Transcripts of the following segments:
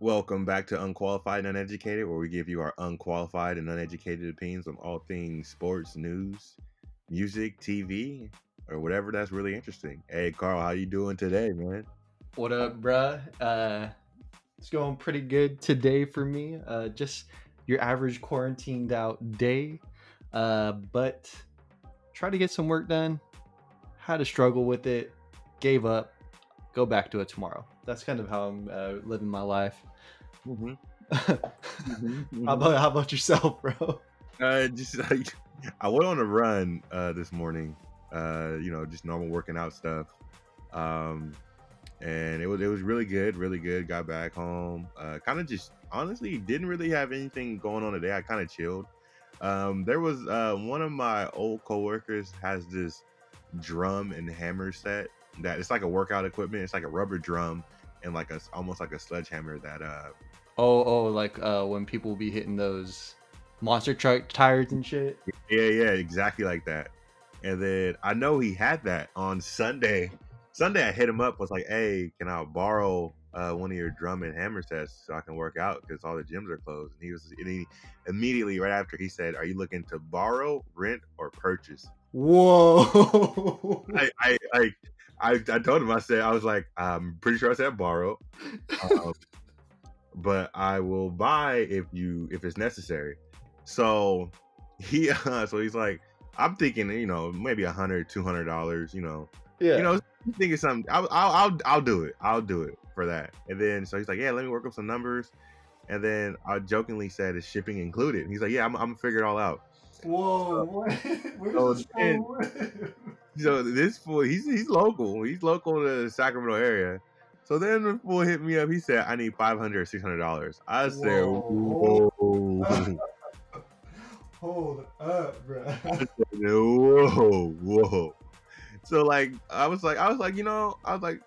Welcome back to Unqualified and Uneducated, where we give you our unqualified and uneducated opinions on all things sports, news, music, TV, or whatever that's really interesting. Hey, Carl, how you doing today, man? What up, bruh? Uh, it's going pretty good today for me. Uh, just your average quarantined out day. Uh, but try to get some work done. Had to struggle with it. Gave up. Go back to it tomorrow. That's kind of how I'm uh, living my life. Mm-hmm. how about how about yourself, bro? Uh, just like I went on a run uh, this morning. Uh, you know, just normal working out stuff. Um, and it was it was really good, really good. Got back home, uh, kind of just honestly didn't really have anything going on today. I kind of chilled. Um, there was uh, one of my old coworkers has this drum and hammer set that it's like a workout equipment. It's like a rubber drum and like a almost like a sledgehammer that uh Oh, oh, like uh, when people be hitting those monster truck tires and shit. yeah yeah exactly like that. And then I know he had that on Sunday. Sunday I hit him up was like, hey, can I borrow uh, one of your drum and hammer sets so I can work out because all the gyms are closed. And he was and he immediately right after he said, "Are you looking to borrow, rent, or purchase?" Whoa! I, I, I, I, I told him. I said, I was like, I'm pretty sure I said borrow, um, but I will buy if you if it's necessary. So he, uh, so he's like, I'm thinking, you know, maybe a hundred, two hundred dollars, you know, yeah. you know, thinking something. I'll, I'll, I'll, I'll do it. I'll do it for that. And then so he's like, yeah, let me work up some numbers. And then I jokingly said, is shipping included? He's like, yeah, I'm, I'm gonna figure it all out. Whoa! What? Where's So this fool? So this fool, he's he's local. He's local to the Sacramento area. So then the fool hit me up. He said, I need five hundred or six hundred dollars. I said, Whoa. whoa. Hold up, bro. whoa, whoa. So like I was like I was like, you know, I was like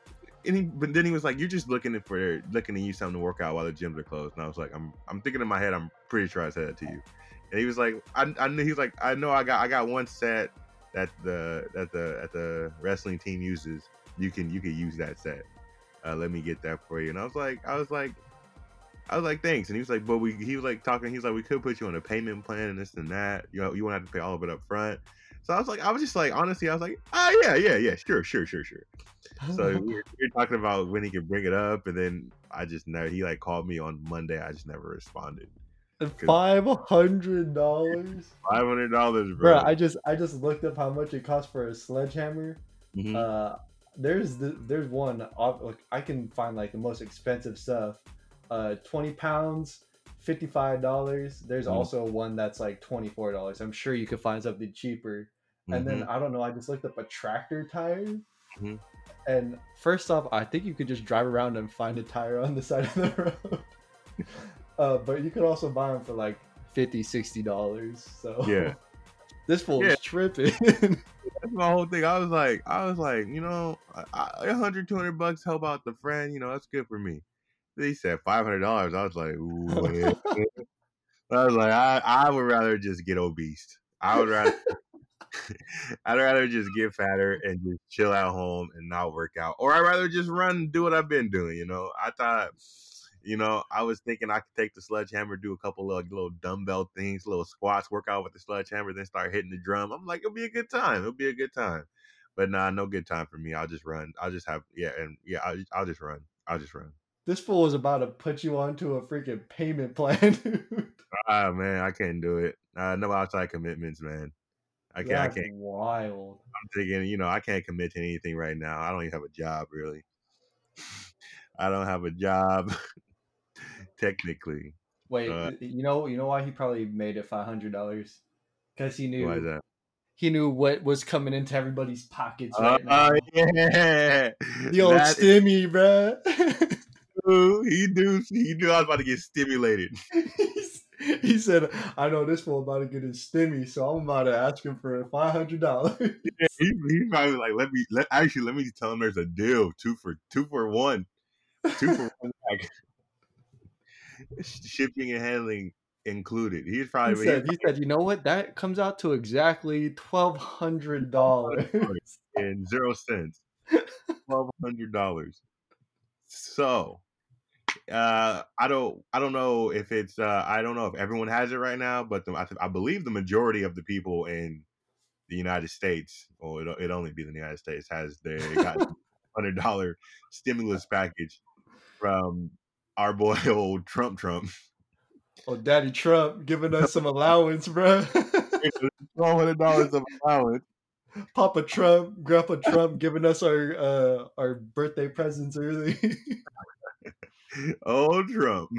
and he, but then he was like, You're just looking for looking to use something to work out while the gyms are closed. And I was like, I'm I'm thinking in my head, I'm pretty sure I said that to you. And he was like, I, I knew he's like, I know I got I got one set that the that the at the wrestling team uses. You can you can use that set. Uh, let me get that for you. And I was like, I was like, I was like, thanks. And he was like, but we he was like talking, he's like, we could put you on a payment plan and this and that. You know, you won't have to pay all of it up front. So I was like, I was just like, honestly, I was like, oh yeah, yeah, yeah, sure, sure, sure, sure. So we were, we were talking about when he could bring it up, and then I just never. He like called me on Monday. I just never responded. Five hundred dollars, Five hundred dollars, bro. bro. I just I just looked up how much it costs for a sledgehammer. Mhm. Uh, there's the, there's one like I can find like the most expensive stuff. Uh, twenty pounds, fifty five dollars. There's Mhm. also one that's like twenty four dollars. I'm sure you could find something cheaper. And then Mhm. I don't know. I just looked up a tractor tire. Mhm. And first off, I think you could just drive around and find a tire on the side of the road. Uh, but you could also buy them for like 50 60 dollars. So Yeah. this fool Yeah. is tripping. that's my whole thing. I was like, I was like, you know, a hundred, two hundred bucks help out the friend. You know, that's good for me. They said five hundred dollars. I was like, "What?" I was like, I, I would rather just get obese. I would rather, I'd rather just get fatter and just chill at home and not work out, or I'd rather just run, and do what I've been doing. You know, I thought, you know, I was thinking I could take the sledgehammer, do a couple of little dumbbell things, little squats, work out with the sledgehammer, then start hitting the drum. I'm like, it'll be a good time. It'll be a good time. But nah, no good time for me. I'll just run. I'll just have yeah, and yeah, I'll, I'll just run. I'll just run. this fool is about to put you onto a freaking payment plan, dude. Ah man, I can't do it. Uh, no outside commitments, man. I can't. I can't. wild. I'm thinking, you know, I can't commit to anything right now. I don't even have a job, really. I don't have a job, technically. Wait, Uh, you know, you know why he probably made it five hundred dollars? Because he knew Why is that? he knew what was coming into everybody's pockets right Uh, now. yeah, The old That is stimmy, bruh. true. He knew. He knew I was about to get stimulated. he said, "I know this fool about to get his stimmy, so I'm about to ask him for five hundred dollars." He, he probably like, let me. Let actually, let me tell him there's a deal. Two for two for one. Two for one. Shipping and handling included. He's He probably said, "He said, you know what? That comes out to exactly twelve hundred dollars." in zero cents. Twelve hundred dollars. So uh, I don't, I don't know if it's, uh, I don't know if everyone has it right now, but the, I, I believe the majority of the people in the United States, or it it only be the United States, has their got hundred dollar stimulus package from our boy old Trump Trump. Oh, Daddy Trump giving us some allowance, bro. Twelve hundred dollars of allowance. Papa Trump, Grandpa Trump giving us our uh, our birthday presents early. Old Trump.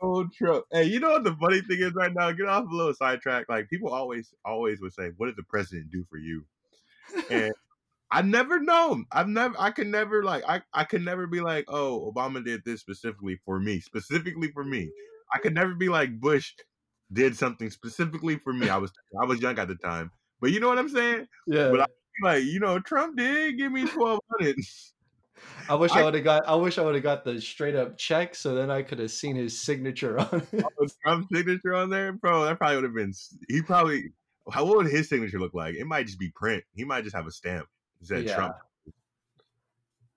Old Trump. Hey, you know what the funny thing is right now? Get off a little sidetrack. Like people always, always would say, "What did the president do for you?" And I never know. I've never. I can never like. I. I could never be like, "Oh, Obama did this specifically for me. Specifically for me." I could never be like Bush did something specifically for me. I was. I was young at the time, but you know what I'm saying. yeah. But I like, you know, Trump did give me twelve hundred. I wish I, I- would have got. I wish I would have got the straight up check, so then I could have seen his signature on oh, it. Trump's signature on there, bro. That probably would have been. He probably. How what would his signature look like? It might just be print. He might just have a stamp that said Yeah. Trump.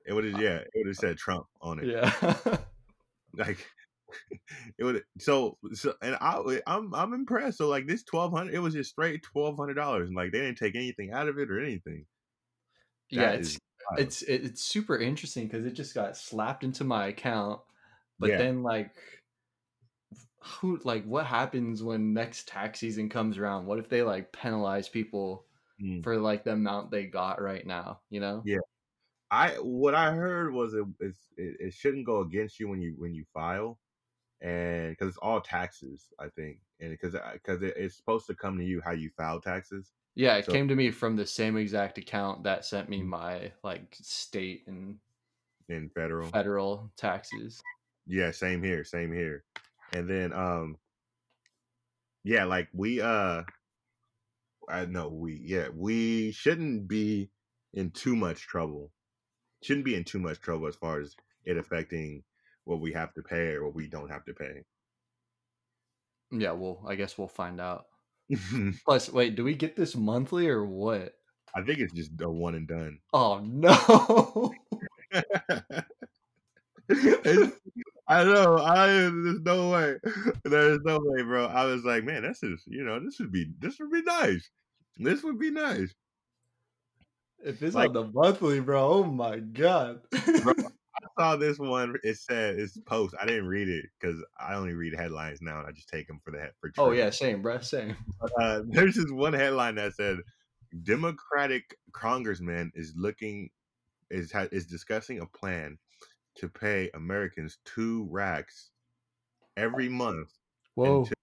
It would have, uh, yeah, it would have uh, said Trump on it. Yeah. Like it would. So, so, and I, I'm, I'm impressed. So, like this twelve hundred, it was just straight twelve hundred dollars, and like they didn't take anything out of it or anything. yeah, it's it's it's super interesting because it just got slapped into my account, but Yeah. then like, who like what happens when next tax season comes around? What if they like penalize people Mm. for like the amount they got right now? You know? Yeah. I what I heard was it it's, it, it shouldn't go against you when you when you file, and because it's all taxes, I think, and because because it, it's supposed to come to you how you file taxes. Yeah, it So- came to me from the same exact account that sent Mm. me my like state and in federal. federal taxes. Yeah, same here, same here. And then um yeah, like we uh I know we yeah, we shouldn't be in too much trouble. Shouldn't be in too much trouble as far as it affecting what we have to pay or what we don't have to pay. Yeah, well, I guess we'll find out. Plus, wait, do we get this monthly or what? I think it's just a one and done. Oh no! It's- I know. I there's no way. There's no way, bro. I was like, man, this is you know, this would be this would be nice. This would be nice. if it's Like- on the monthly, bro, oh my god! I saw this one. It said it's post. I didn't read it because I only read headlines now, and I just take them for the head for. oh yeah, same, bro, same. Uh, there's this one headline that said, "Democratic congressman is looking is ha- is discussing a plan to pay Americans two racks every month Whoa, until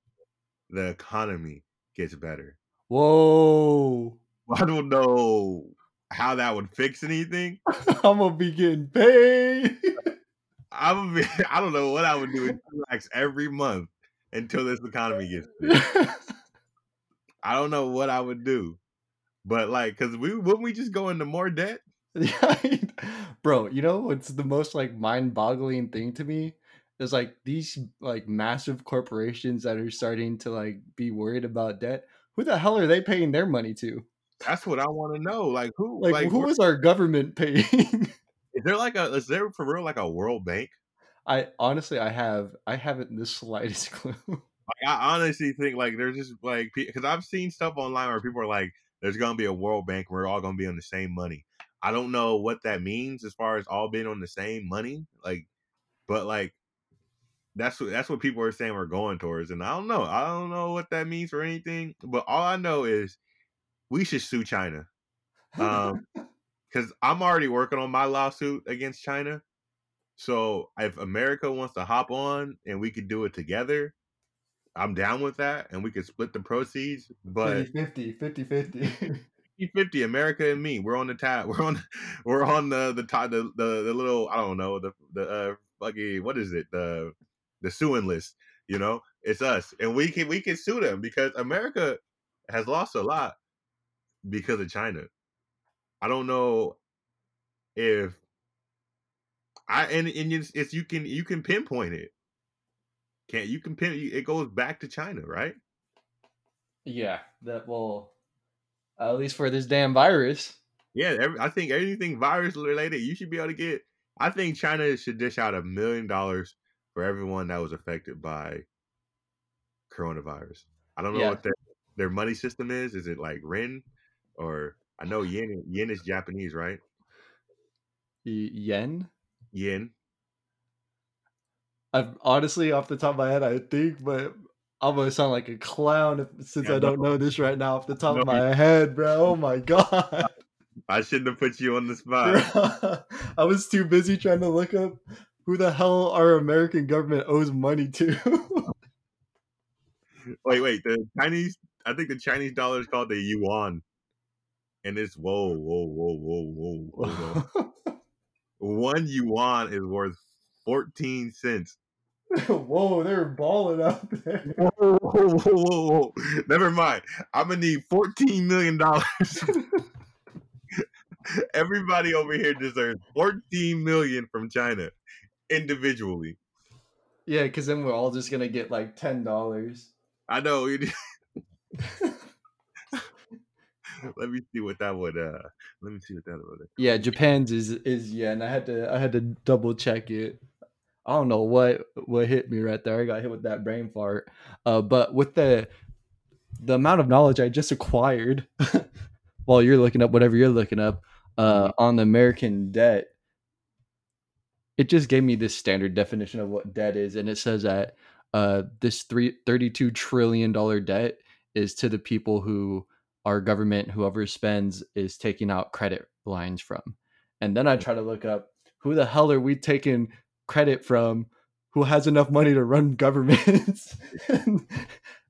the economy gets better." whoa! I don't know how that would fix anything. I'm gonna be getting paid. I would be, I don't know what I would do with two racks every month until this economy gets fixed. I don't know what I would do. But like, cause we wouldn't we just go into more debt? Bro, you know what's the most like mind-boggling thing to me is like these like massive corporations that are starting to like be worried about debt. Who the hell are they paying their money to? That's what I want to know. Like who? Like, Like, who is our government paying? is there like a? Is there for real like a World Bank? I honestly, I have, I haven't the slightest clue. Like I honestly think like there's just like because I've seen stuff online where people are like, "There's gonna be a World Bank. We're all gonna be on the same money." I don't know what that means as far as all being on the same money. Like, but like that's what that's what people are saying we're going towards, and I don't know. I don't know what that means for anything. But all I know is we should sue China. Um, because I'm already working on my lawsuit against China. So if America wants to hop on and we could do it together, I'm down with that, and we could split the proceeds. But 50 50 50 50 America and me, we're on the tab. We're on, we're on the the top, the, the the little I don't know the the uh fucking what is it the the suing list. You know, it's us, and we can we can sue them because America has lost a lot because of China. I don't know if I and and it's, it's you can you can pinpoint it. Can't you can pin it goes back to China, right? Yeah, that will, at least for this damn virus. Yeah, every, I think anything virus related, you should be able to get I think China should dish out a million dollars for everyone that was affected by coronavirus. I don't know Yeah. what their their money system is. Is it like yen or I know yen yen is Japanese, right? Y- yen. Yen. I've honestly, off the top of my head, I think, but I'm gonna sound like a clown if, since Yeah, I don't no. know this right now off the top No, of my head, bro. Oh my god, I shouldn't have put you on the spot. I was too busy trying to look up who the hell our American government owes money to. Wait, wait. The Chinese, I think the Chinese dollar is called the yuan, and it's whoa, whoa, whoa, whoa, whoa, whoa. whoa. One yuan is worth fourteen cents. Whoa, they're balling out there. Whoa, whoa, whoa, whoa, whoa. Never mind. I'm gonna need fourteen million dollars. Everybody over here deserves fourteen million from China individually. Yeah, because then we're all just gonna get like ten dollars. I know. it- let me see what that would. uh Let me see what that would. Yeah, Japan's is is yen. I had to I had to double check it. I don't know what what hit me right there. I got hit with that brain fart. Uh, but with the the amount of knowledge I just acquired while you're looking up whatever you're looking up uh, on the American debt, it just gave me this standard definition of what debt is, and it says that uh, this three thirty-two trillion dollar debt is to the people who our government, whoever spends, is taking out credit lines from. And then I try to look up who the hell are we taking credit from? Who has enough money to run governments? and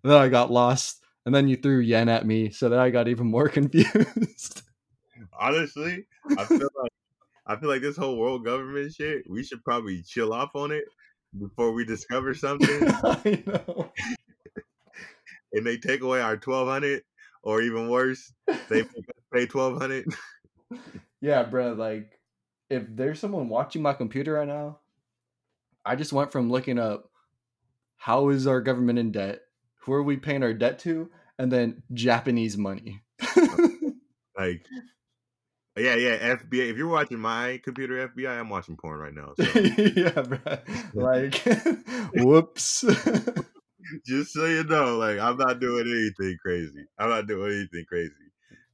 then I got lost. And then you threw yen at me, so then I got even more confused. Honestly, I feel like I feel like this whole world government shit. We should probably chill off on it before we discover something, I know. and they take away our twelve hundred, or even worse, they pay twelve hundred. Yeah, bro. Like, if there's someone watching my computer right now, I just went from looking up how is our government in debt, who are we paying our debt to, and then Japanese money. Like, yeah, yeah, FBI. If you're watching my computer, FBI, I'm watching porn right now. So yeah, bro. Like, whoops. just so you know, like I'm not doing anything crazy. I'm not doing anything crazy.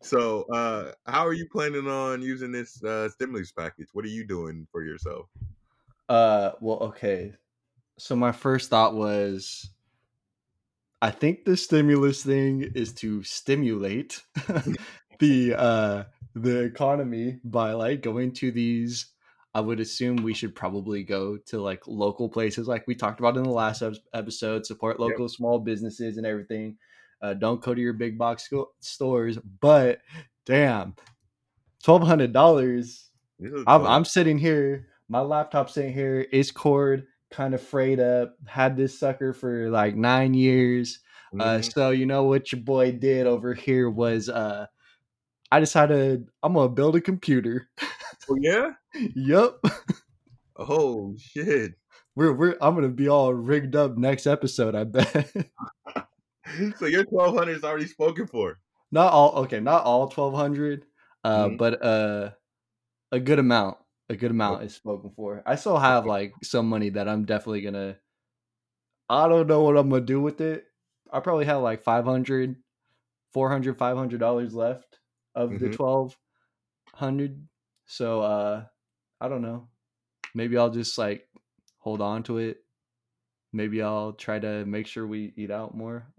So, uh, how are you planning on using this uh, stimulus package? What are you doing for yourself? Uh, well, okay. So my first thought was, I think the stimulus thing is to stimulate the uh the economy by like going to these. I would assume we should probably go to like local places, like we talked about in the last episode. Support Yep. local small businesses and everything. Uh, don't go to your big box stores. But damn, twelve hundred dollars I'm. I'm sitting here, my laptop's sitting here, it's cord kind of frayed up, had this sucker for like nine years. Uh, Mhm. so you know what your boy did over here was uh, I decided I'm gonna build a computer. oh yeah. yup. Oh shit. We're, we're I'm gonna be all rigged up next episode, I bet. so your twelve hundred is already spoken for. not all okay, not all twelve hundred, uh, Mhm. but uh, a good amount. A good amount is spoken for. I still have like some money that I'm definitely gonna. I don't know what I'm gonna do with it. I probably have like 500 400 500 dollars left of the Mhm. 1200 so uh i don't know maybe i'll just like hold on to it maybe i'll try to make sure we eat out more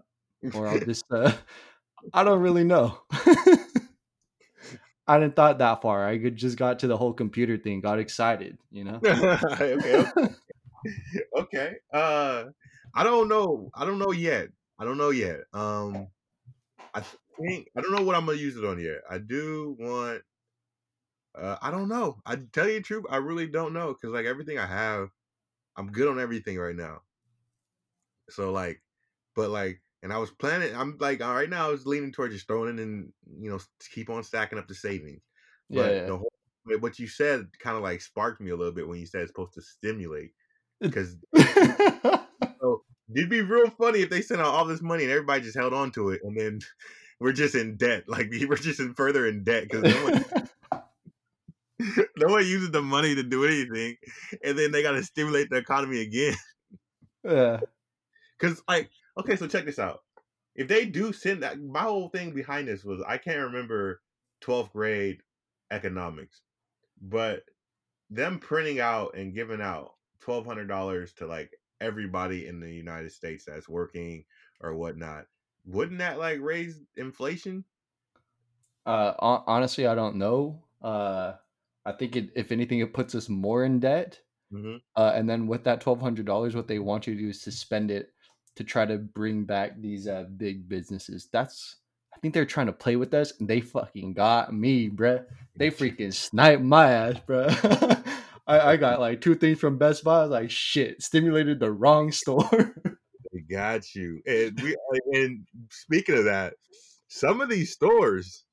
or I'll just uh I don't really know. I didn't thought that far. I just got to the whole computer thing, got excited, you know. okay, okay. okay. Uh I don't know. I don't know yet. I don't know yet. Um I think I don't know what I'm gonna use it on yet. I do want uh I don't know. I tell you the truth, I really don't know. Cause like everything I have, I'm good on everything right now. So like but like and I was planning I'm like all right now I was leaning towards just throwing it in, you know, keep on stacking up the savings. yeah, But yeah. the whole what you said kind of like sparked me a little bit when you said it's supposed to stimulate. Because it'd be real funny if they sent out all this money and everybody just held on to it, and then we're just in debt. Like we're just in further in debt because no one, no one uses the money to do anything, and then they got to stimulate the economy again. Yeah. Because, like, okay, so check this out. If they do send that, my whole thing behind this was I can't remember 12th grade economics, but them printing out and giving out $1,200 to like everybody in the United States that's working or whatnot, wouldn't that like raise inflation? Uh, honestly, I don't know. Uh, I think it, if anything, it puts us more in debt. Mm-hmm. Uh, and then with that twelve hundred dollars, what they want you to do is to spend it to try to bring back these uh, big businesses. That's I think they're trying to play with us, and they fucking got me, bruh. They freaking sniped my ass, bruh. I, I got like two things from Best Buy. I was like, shit, stimulated the wrong store. They got you. And we and speaking of that, some of these stores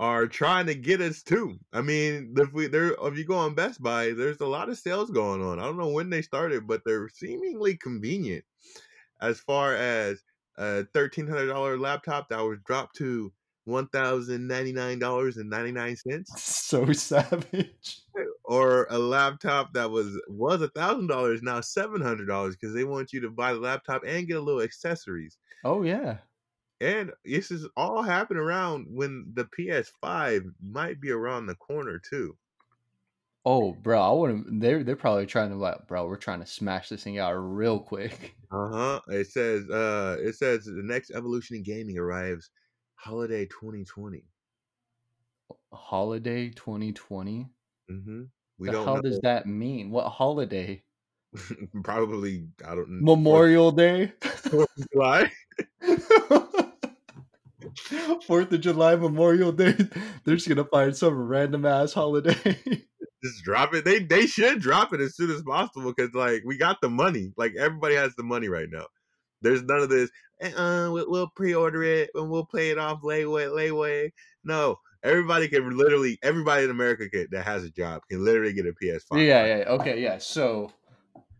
are trying to get us too. I mean, if we there if you go on Best Buy, there's a lot of sales going on. I don't know when they started, but they're seemingly convenient as far as a thirteen hundred dollar laptop that was dropped to one thousand ninety nine dollars and ninety nine cents, so savage. Eh, or a laptop that was was a thousand dollars now seven hundred dollars because they want you to buy the laptop and get a little accessories. Oh yeah. And this is all happening around when the PS5 might be around the corner too. Oh, bro, I wouldn't. They're they're probably trying to like, bro. We're trying to smash this thing out real quick. Uh huh. It says uh it says the next evolution in gaming arrives holiday 2020. Holiday 2020. Mm-hmm. We the don't hell know. does that mean? What holiday? Probably I don't know. Memorial Day. July. Fourth of July, Memorial Day. They're just gonna find some random ass holiday. Just drop it. They they should drop it as soon as possible because like we got the money. Like everybody has the money right now. There's none of this. Uh, we'll, we'll pre-order it and we'll play it off layaway, layaway. No, everybody can literally. Everybody in America can, that has a job can literally get a PS5. yeah, yeah. Okay, yeah. So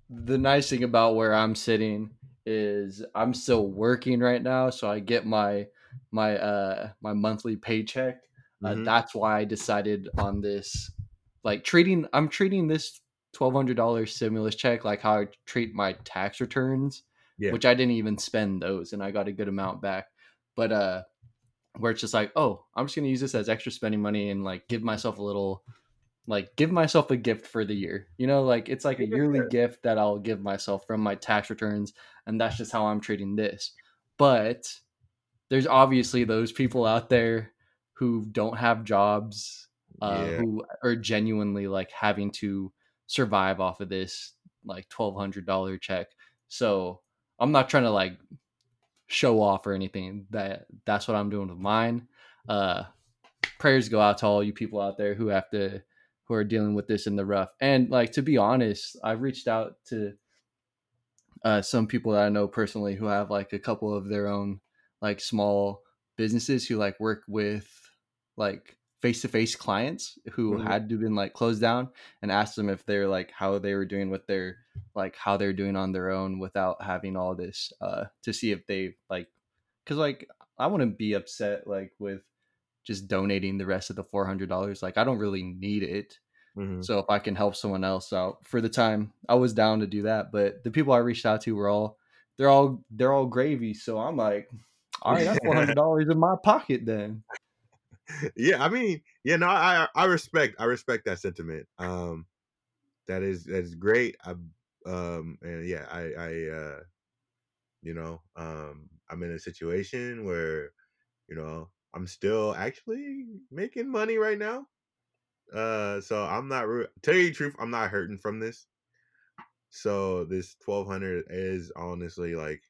the nice thing about where I'm sitting is I'm still working right now, so I get my my uh my monthly paycheck. Uh, Mhm. that's why I decided on this. Like treating, I'm treating this twelve hundred dollars stimulus check like how I treat my tax returns, Yeah. which I didn't even spend those, and I got a good amount back. But uh, where it's just like, oh, I'm just gonna use this as extra spending money and like give myself a little, like give myself a gift for the year. You know, like it's like a yearly gift that I'll give myself from my tax returns, and that's just how I'm treating this. But there's obviously those people out there who don't have jobs, uh, Yeah. who are genuinely like having to survive off of this like twelve hundred dollar check. So I'm not trying to like show off or anything. That that's what I'm doing with mine. Uh, prayers go out to all you people out there who have to who are dealing with this in the rough. And like to be honest, I've reached out to uh, some people that I know personally who have like a couple of their own like small businesses who like work with like face to face clients who Mhm. had to been like closed down and asked them if they're like how they were doing with their like how they're doing on their own without having all this uh to see if they like because like I wouldn't be upset like with just donating the rest of the four hundred dollars like I don't really need it Mhm. so if I can help someone else out for the time, I was down to do that. But the people I reached out to were all they're all they're all gravy. So I'm like, all right, that's four hundred dollars in my pocket then. yeah, I mean, yeah, no, I I respect I respect that sentiment. Um, that is that's great. I um and yeah, I I uh, you know, um, I'm in a situation where, you know, I'm still actually making money right now. Uh, so I'm not re- tell you the truth, I'm not hurting from this. So this twelve hundred is honestly like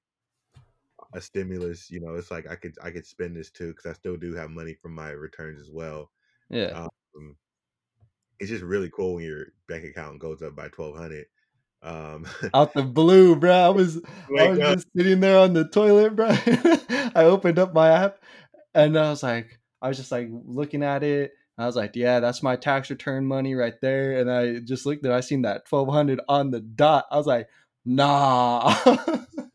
a stimulus. You know, it's like I could I could spend this too because I still do have money from my returns as well. Yeah. Um, it's just really cool when your bank account goes up by twelve hundred. Um, Out the blue, bro. I was I was uh, just sitting there on the toilet, bro. I opened up my app and I was like, I was just like looking at it. I was like, yeah, that's my tax return money right there. And I just looked at it, I seen that twelve hundred on the dot. I was like, nah.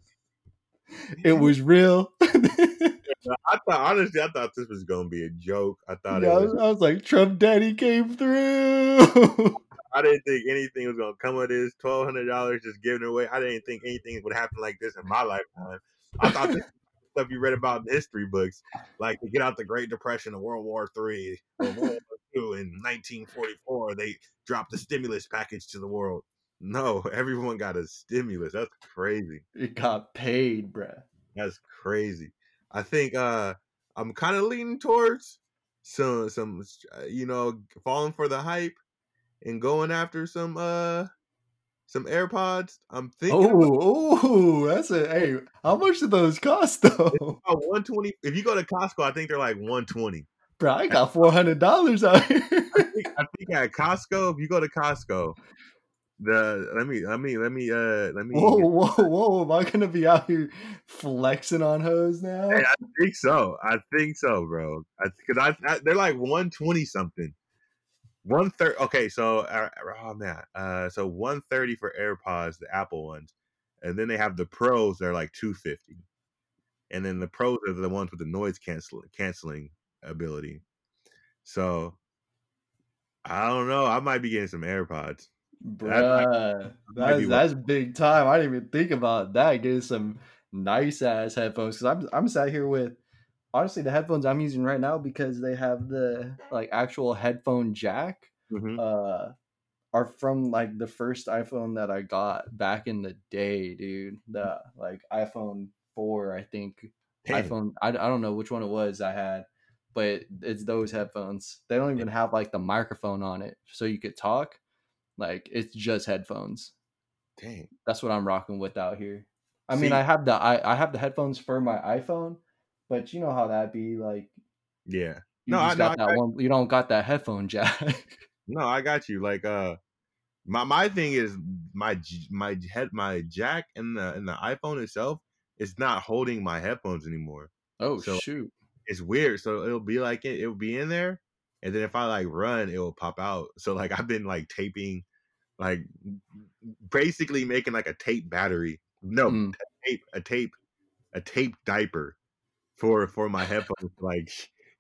it was real. I thought honestly, I thought this was gonna be a joke. I thought Yeah, was, I was like, Trump Daddy came through. I didn't think anything was gonna come of this. Twelve hundred dollars just giving away. I didn't think anything would happen like this in my lifetime. I thought this stuff you read about in history books, like to get out the Great Depression of World War Three or World War Two in 1944. They dropped the stimulus package to the world. No, everyone got a stimulus. That's crazy. it got paid, bruh. That's crazy. I think uh I'm kind of leaning towards some some uh, you know falling for the hype and going after some uh some AirPods. I'm thinking about Oh, oh, that's a hey. How much do those cost though, about 120. If you go to Costco, I think they're like 120. bro? I got four hundred dollars out here. I think, I think at Costco, if you go to Costco, the let me let me let me uh let me whoa, whoa, whoa! Am I gonna be out here flexing on hoes now? Hey, I think so. I think so, bro. Because I, I, they're like one twenty something. One thirty. Okay, so uh, oh man, uh, so one thirty for AirPods, the Apple ones, and then they have the Pros. They're like two fifty, and then the Pros are the ones with the noise cancel canceling ability. So I don't know. I might be getting some AirPods. Bruh, that's that's big time. I didn't even think about that. Getting some nice ass headphones because I'm I'm sat here with honestly the headphones I'm using right now because they have the like actual headphone jack. Mhm. Uh, are from like the first iPhone that I got back in the day, dude. The like iPhone four, I think. Damn. iPhone. I, I don't know which one it was I had, but it's those headphones. They don't even have like the microphone on it, so you could talk. Like it's just headphones. Dang. That's what I'm rocking with out here. I mean, I have the I, I have the headphones for my iPhone, but you know how that be like. Yeah. You No, I- no, got I that got- one. You don't got that headphone jack. No, I got you. Like uh my my thing is my my head my jack in the in the iPhone itself is not holding my headphones anymore. oh So- shoot! It's weird. So it'll be like it it'll be in there and then if I like run, it will pop out. So like I've been like taping like basically making like a tape battery. No, Mm. tape a tape a tape diaper for for my headphones to, like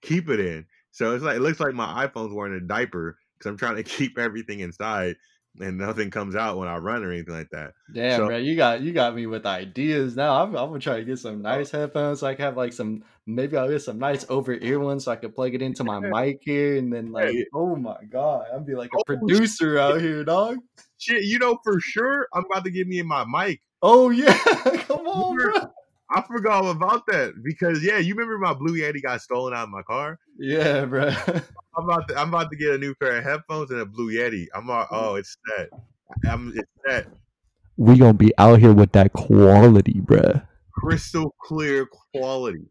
keep it in. So it's like it looks like my iPhone's wearing a diaper because I'm trying to keep everything inside and nothing comes out when I run or anything like that. Damn, So- bro, you got you got me with ideas now. I'm, I'm gonna try to get some oh. nice headphones so I can have like some maybe I'll get some nice over ear ones so I can plug it into my mic here and then like oh my god, I'll be like a Oh, producer out here, dog. Shit, you know for sure I'm about to get me in my mic. Oh yeah, come on, bro. I forgot all about that because yeah, you remember my Blue Yeti got stolen out of my car. Yeah, bro. I'm about to I'm about to get a new pair of headphones and a Blue Yeti. I'm all, oh it's set. I'm it's set. We gonna be out here with that quality, bruh. Crystal clear quality.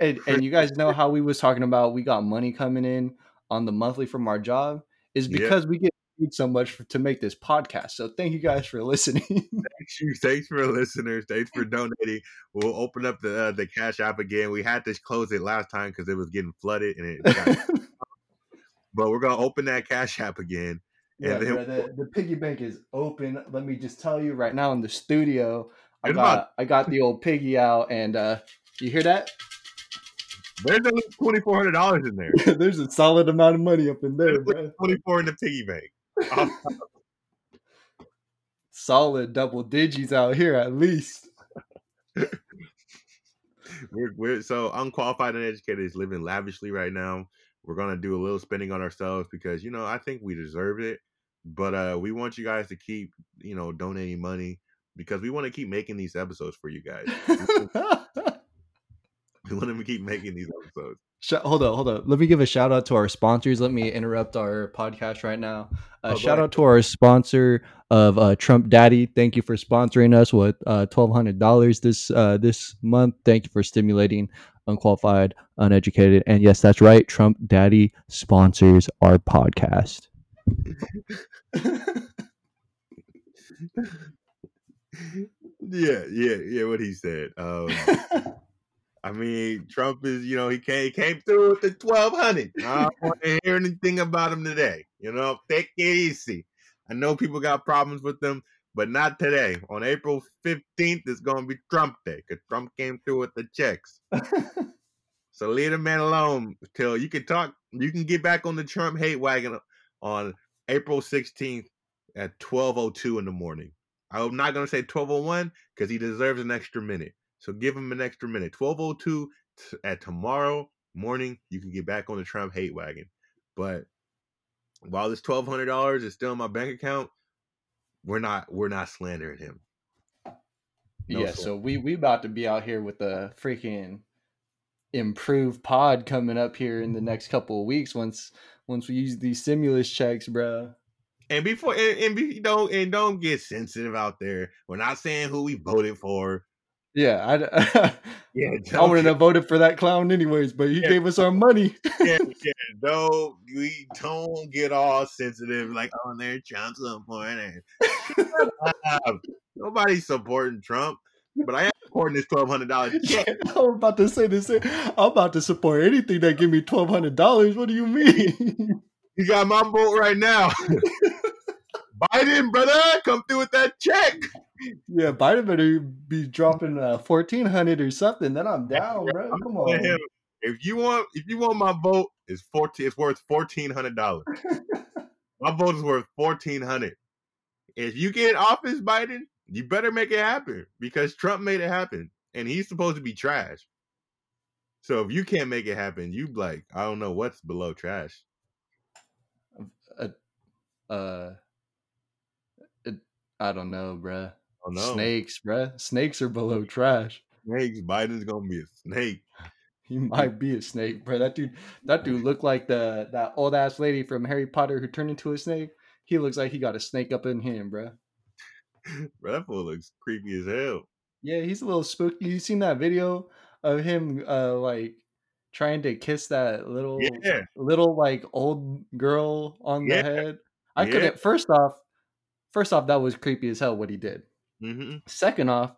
And and you guys know how we was talking about we got money coming in on the monthly from our job is Yeah. because we get so much for, to make this podcast. So thank you guys for listening. Thanks, you. Thanks for listeners. Thanks for donating. We'll open up the uh, the Cash App again. We had to close it last time because it was getting flooded, and it got, but we're gonna open that Cash App again. Yeah, And then- bro, the, the piggy bank is open. Let me just tell you right now in the studio, I got about- I got the old piggy out, and uh you hear that? There's at least twenty four hundred dollars in there. There's a solid amount of money up in there, There's bro. Twenty four in the piggy bank. Solid double digits out here at least. we're, we're so unqualified and educated is living lavishly right now. We're gonna do a little spending on ourselves because you know I think we deserve it. But uh we want you guys to keep you know donating money because we want to keep making these episodes for you guys. We want to keep making these episodes. Sh- hold up, hold up. Let me give a shout out to our sponsors. Let me interrupt our podcast right now. Uh, Oh, shout out to our sponsor of uh, Trump Daddy. Thank you for sponsoring us with uh, twelve hundred dollars this uh, this month. Thank you for stimulating unqualified, uneducated, and yes, that's right. Trump Daddy sponsors our podcast. Yeah, yeah, yeah. What he said. Um, I mean, Trump is, you know, he came, he came through with the twelve hundred. I don't want to hear anything about him today. You know, take it easy. I know people got problems with them, but not today. On April 15th, it's going to be Trump Day because Trump came through with the checks. so leave the man alone till you can talk. You can get back on the Trump hate wagon on April 16th at 12:02 in the morning. I'm not going to say 12:01 because he deserves an extra minute. So give him an extra minute. 12:02 t- at tomorrow morning, you can get back on the Trump hate wagon. But while this twelve hundred dollars is still in my bank account, we're not we're not slandering him. No yeah, sweat. so we we about to be out here with a freaking improved pod coming up here in the mm-hmm. next couple of weeks once once we use these stimulus checks, bro. And before and, and be, don't and don't get sensitive out there. We're not saying who we voted for. Yeah, I, Yeah, I wouldn't have voted for that clown anyways, but he Yeah. gave us our money. yeah, yeah, don't we don't get all sensitive like oh they're Trump supporting. Nobody's supporting Trump, but I am supporting this twelve hundred dollars check. I'm about to say this. I'm about to support anything that give me twelve hundred dollars. What do you mean? You got my vote right now. Biden, brother, come through with that check. Yeah, Biden better be dropping uh, fourteen hundred or something. Then I'm down, bro. Come on. if you want, if you want my vote, it's fourteen. It's worth fourteen hundred dollars. my vote is worth fourteen hundred. If you get in office, Biden, you better make it happen because Trump made it happen, and he's supposed to be trash. So if you can't make it happen, you like I don't know what's below trash. Uh, it, I don't know, bruh. Oh no, Snakes, bruh. Snakes are below trash. snakes. Biden's gonna be a snake. He might be a snake, bro. That dude, that dude looked like the that old ass lady from Harry Potter who turned into a snake. He looks like he got a snake up in him, bro. Bro, that fool looks creepy as hell. Yeah, he's a little spooky. You seen that video of him, uh, like trying to kiss that little, Yeah, little like old girl on the head? I Yeah. couldn't. First off, first off, that was creepy as hell what he did. Hmm Second off,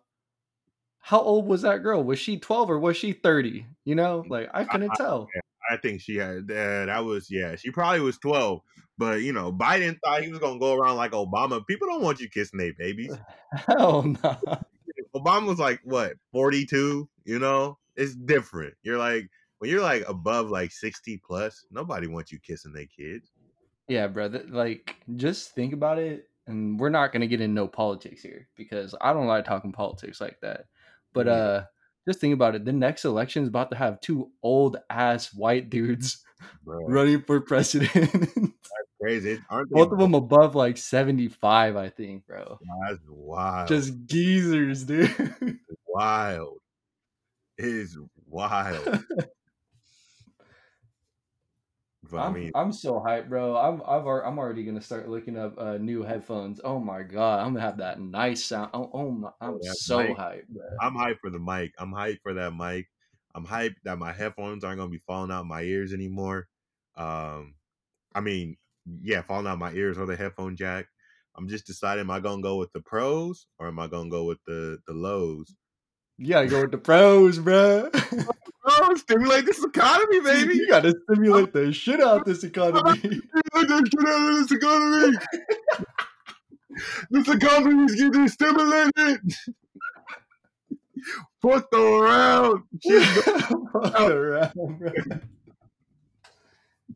how old was that girl? Was she 12 or was she 30? You know, like I couldn't tell. I think she had uh, that was yeah. She probably was twelve, but you know Biden thought he was gonna go around like Obama. People don't want you kissing their babies. Hell no. Obama was like what forty two. You know, it's different. You're like when you're like above like sixty plus, nobody wants you kissing their kids. Yeah, brother. Like, just think about it. And we're not gonna get into no politics here because I don't like talking politics like that. But Yeah. uh just think about it. The next election is about to have two old ass white dudes Bro, running for president. That's crazy. Aren't they? Both of them above like 75, I think, bro. That's wild. Just geezers, dude. wild. It is wild. but I I'm, mean, I'm so hyped, bro. I'm I've I'm already gonna start looking up uh, new headphones. Oh my god, I'm gonna have that nice sound. Oh, oh my, I'm that so mic. hyped, bro. I'm hyped for the mic. I'm hyped for that mic. I'm hyped that my headphones aren't gonna be falling out my ears anymore. Um, I mean, yeah, falling out my ears or the headphone jack. I'm just deciding: am I gonna go with the pros or am I gonna go with the the lows? You gotta go with the pros, bro. Oh, stimulate this economy, baby! you gotta stimulate the shit out this oh, economy. Stimulate the shit out of this economy. this economy is getting stimulated. Fuck the around. Shit Fuck around, bro.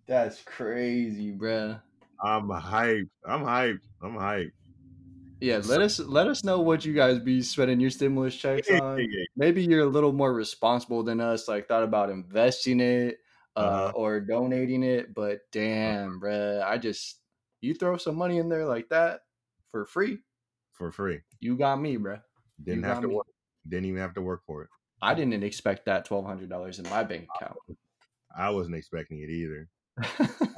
That's crazy, bro. I'm hyped. I'm hyped. I'm hyped. Yeah, let us let us know what you guys be spending your stimulus checks on. maybe you're a little more responsible than us like thought about investing it uh, Uh-huh. or donating it but damn bruh i just you throw some money in there like that for free For free. you got me bruh. Didn't You have to me. work. Didn't even have to work for it. i didn't expect that $1200 in my bank account I wasn't expecting it either.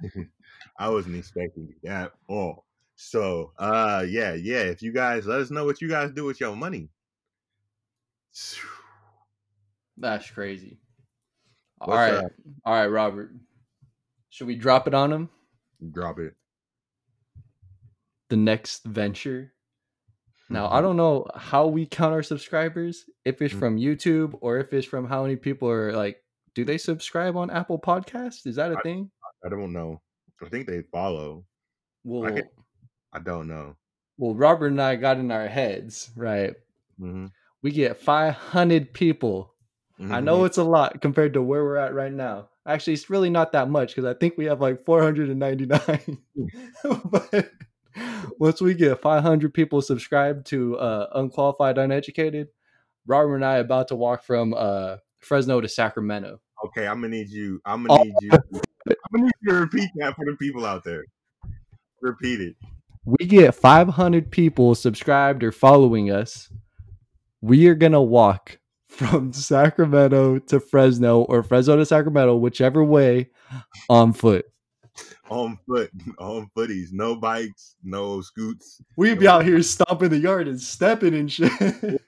I wasn't expecting it at all. So, uh, yeah, yeah. If you guys let us know what you guys do with your money. that's crazy all What's right up? all right robert should we drop it on him Drop it. the next venture Now I don't know how we count our subscribers, if it's Mhm. from YouTube or if it's from how many people are like, do they subscribe on Apple Podcasts? Is that a I- thing? I don't know. I think they follow. Well, can- I don't know. well, Robert and I got in our heads, right? Mm-hmm. We get 500 people. I know it's a lot compared to where we're at right now. Actually, it's really not that much because I think we have like 499. but once we get 500 people subscribed to uh, Unqualified Uneducated, Robert and I are about to walk from uh, Fresno to Sacramento. Okay, I'm gonna need you. I'm gonna need you. I'm gonna need you to repeat that for the people out there. Repeat it. We get 500 people subscribed or following us. We are gonna walk from Sacramento to Fresno or Fresno to Sacramento, whichever way, on foot. On foot, on footies, no bikes, no scoots. We'd be out here stomping the yard and stepping and shit.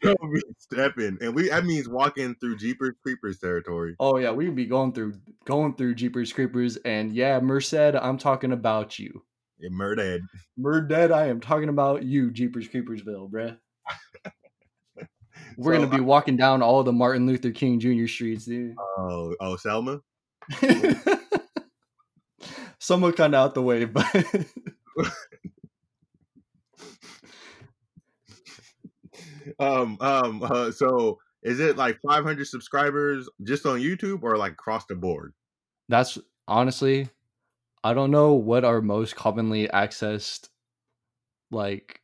We'll be stepping, and we that means walking through Jeepers Creepers territory. oh yeah, we'd be going through going through Jeepers Creepers, and yeah, Merced, I'm talking about you. In Murdead. Murdead, I am talking about you, Jeepers Creepersville, bruh. We're So, gonna be walking down all the Martin Luther King Jr. streets, dude. Oh, oh, Selma. Somewhat kind of out the way, but Um, um. Uh, so, is it like 500 subscribers just on YouTube or like across the board? that's honestly, I don't know what our most commonly accessed like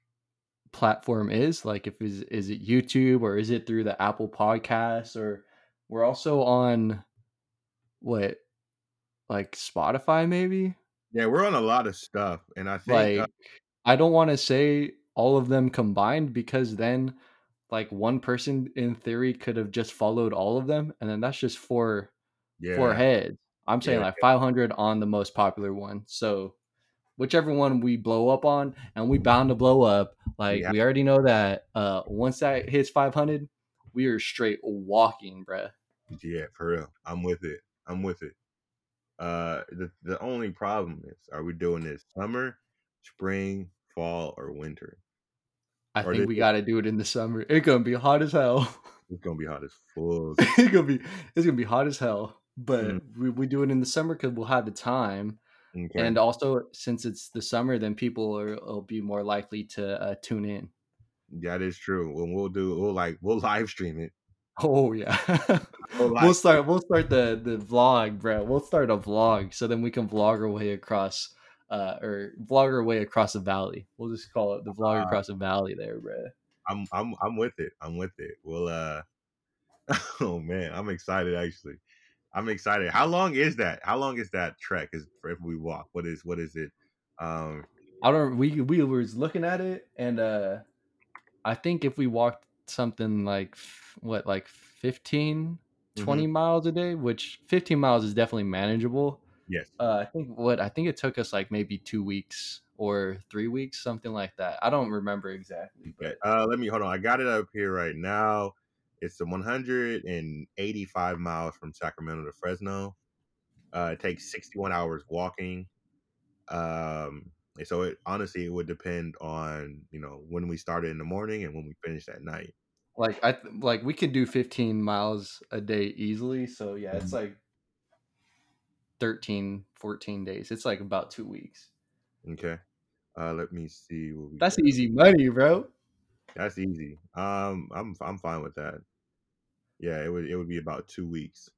platform is. Like, if is is it YouTube or is it through the Apple Podcasts or we're also on what like Spotify maybe. Yeah, we're on a lot of stuff, and I think like uh, i don't want to say all of them combined because then like one person in theory could have just followed all of them and then that's just four yeah, four heads i'm saying Yeah. like 500 on the most popular one so whichever one we blow up on and we bound to blow up like Yeah. we already know that uh once that hits 500 we are straight walking bruh yeah, for real. I'm with it. I'm with it. Uh, the the only problem is, are we doing this summer, spring, fall, or winter? i Or think we got to do it in the summer it's gonna be hot as hell It's gonna be hot as fuck. it's gonna be it's gonna be hot as hell. But Mm. we, we do it in the summer because we'll have the time, Okay. and also since it's the summer, then people are will be more likely to uh, tune in. that is true. When we'll do, we'll like, we'll live stream it. Oh yeah, We'll we'll start we'll start the the vlog, bro. We'll start a vlog so then we can vlog our way across, uh, or vlog our way across the valley. We'll just call it the vlog Ah. across the valley, there, bro. I'm, I'm, I'm with it. I'm with it. We'll, uh, oh man, I'm excited. Actually, I'm excited. How long is that? How long is that trek? Is for if we walk? What is, what is it? Um, I don't. We we was looking at it, and uh, I think if we walked something like what, like 15, 20 miles a day, which fifteen miles is definitely manageable. yes. Uh, I think what I think it took us like maybe two weeks or three weeks, something like that. I don't remember exactly, Okay. but Uh, let me hold on. I got it up here right now. It's the 185 miles from Sacramento to Fresno. Uh, it takes 61 hours walking. Um, so it honestly it would depend on you know when we started in the morning and when we finished at night. like I th- like we could do fifteen miles a day easily. So yeah, it's Mhm. like 13, 14 days. It's like about two weeks. Okay. Uh, let me see. What we That's got. easy money, bro. That's easy. Um, I'm I'm fine with that. Yeah, it would it would be about two weeks.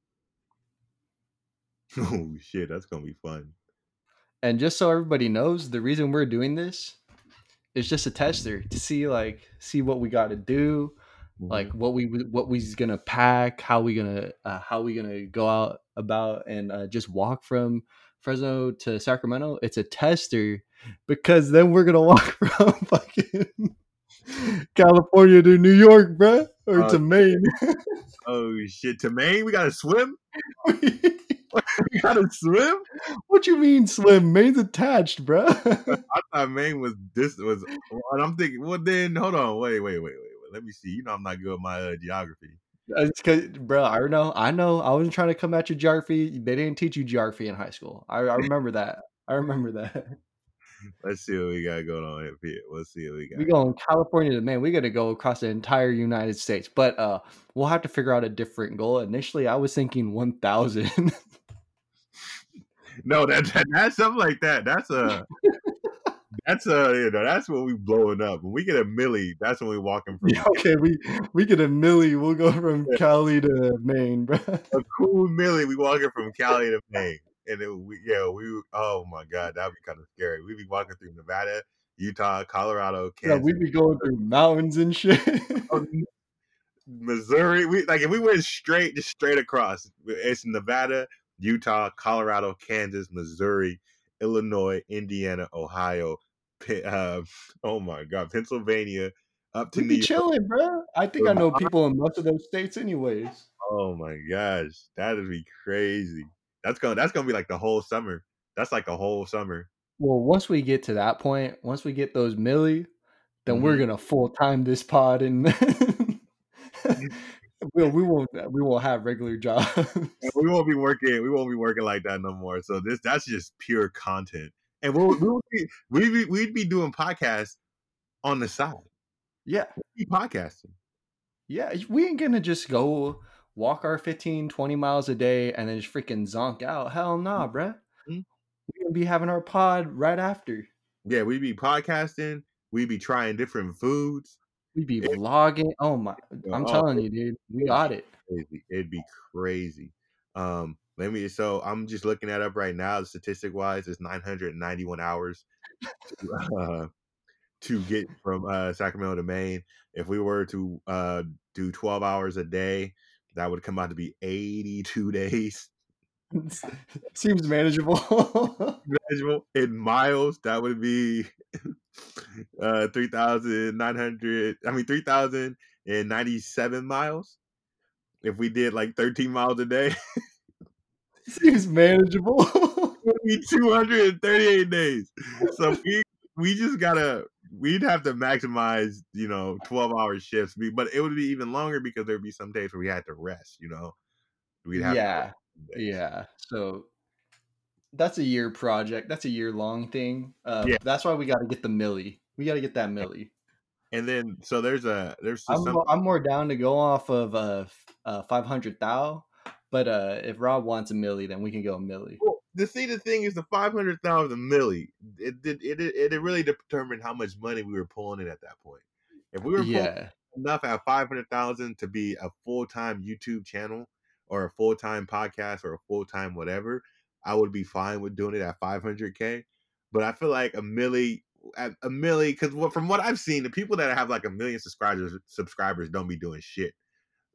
oh shit, that's gonna be fun. And just so everybody knows, the reason we're doing this is just a tester to see like see what we got to do, like what we what we's gonna pack, how we gonna uh, how we gonna go out about and uh, just walk from Fresno to Sacramento. It's a tester because then we're gonna walk from fucking California to New York, bruh, or Uh, to Maine. oh shit, to Maine, we gotta swim. we gotta swim. what you mean swim? Maine's attached, bruh. I thought Maine was this was, and I'm thinking. Well, then hold on, wait, wait, wait, wait, wait. Let me see. You know, I'm not good at my uh, geography. It's cause, bro, I know, I know. I wasn't trying to come at your geography. They didn't teach you geography in high school. I, I remember that. I remember that. Let's see what we got going on here. Let's see what we got. We going California to Maine. We got to go across the entire United States, but uh, we'll have to figure out a different goal. Initially, I was thinking one thousand. No, that, that that's something like that. That's a That's uh, you know, that's when we blowing up. When we get a milli, that's when we walking from Yeah, okay, we we get a milli. We'll go from Cali to Maine, bro. a cool milli. We walking from Cali to Maine, and it, we yeah, we oh my god, that'd be kind of scary. We'd be walking through Nevada, Utah, Colorado, Kansas. Yeah, we'd be going through mountains and shit. Oh, Missouri. We like if we went straight, just straight across. It's Nevada, Utah, Colorado, Kansas, Missouri, Illinois, Indiana, Ohio. Uh, oh my God, Pennsylvania, up to New be chilling, bro. I think I know people in most of those states, anyways. Oh my gosh, that'd be crazy. That's gonna that's gonna be like the whole summer. That's like the whole summer. Well, once we get to that point, once we get those milli, then we're Mhm. gonna full time this pod, and we we won't we won't have regular jobs. We won't be working. We won't be working like that no more. So this that's just pure content. And we'll, we'll be we'd be we'd be doing podcasts on the side. yeah, We'd be podcasting. yeah. We ain't gonna just go walk our 15, 20 miles a day and then just freaking zonk out. Hell nah, bruh. Mhm. We're gonna be having our pod right after. Yeah, we'd be podcasting. We'd be trying different foods. We'd be Yeah. vlogging. Oh my! I'm Oh, telling you, dude, we got it. crazy. It'd be crazy. Um, let me. So I'm just looking that up right now. Statistic wise, it's 991 hours to, uh, to get from uh, Sacramento to Maine. If we were to uh, do 12 hours a day, that would come out to be 82 days. Seems manageable. Manageable. In miles, that would be uh, 3,900. I mean, 3,097 miles. If we did like 13 miles a day. Seems manageable. would be 238 days. So we we just gotta we'd have to maximize, you know, 12 hour shifts. But it would be even longer because there'd be some days where we had to rest, you know. We'd have yeah, yeah. So that's a year project. That's a year long thing. Uh, Yeah. That's why we got to get the millie. We got to get that millie. And then so there's a there's I'm, some I'm more down to go off of uh, f- uh 500 thou, but uh, if Rob wants a millie, then we can go a milli. The see the thing is the 500,000 milli. It did it, it it really determined how much money we were pulling in at that point. If we were Yeah, enough at 500,000 to be a full-time YouTube channel or a full-time podcast or a full-time whatever, I would be fine with doing it at 500k. But I feel like a milli at a milli cuz from what I've seen, the people that have like a million subscribers subscribers don't be doing shit.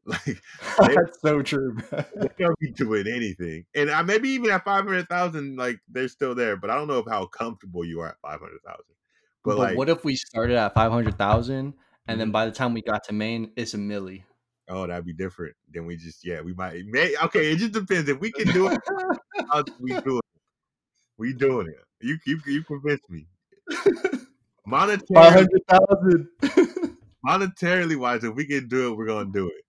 Like that's so true. they don't be doing anything. And I maybe even at 500,000 like they're still there, but I don't know if how comfortable you are at 500,000. But, But, like what if we started at 500,000 and then Mhm. by the time we got to Maine, it's a milli? oh, that'd be different. Then we just yeah, we might may okay, it just depends if we can do it we doing it. We doing it. You you you convinced me. Monetarily, 500,000. monetarily wise, if we can do it, we're gonna do it.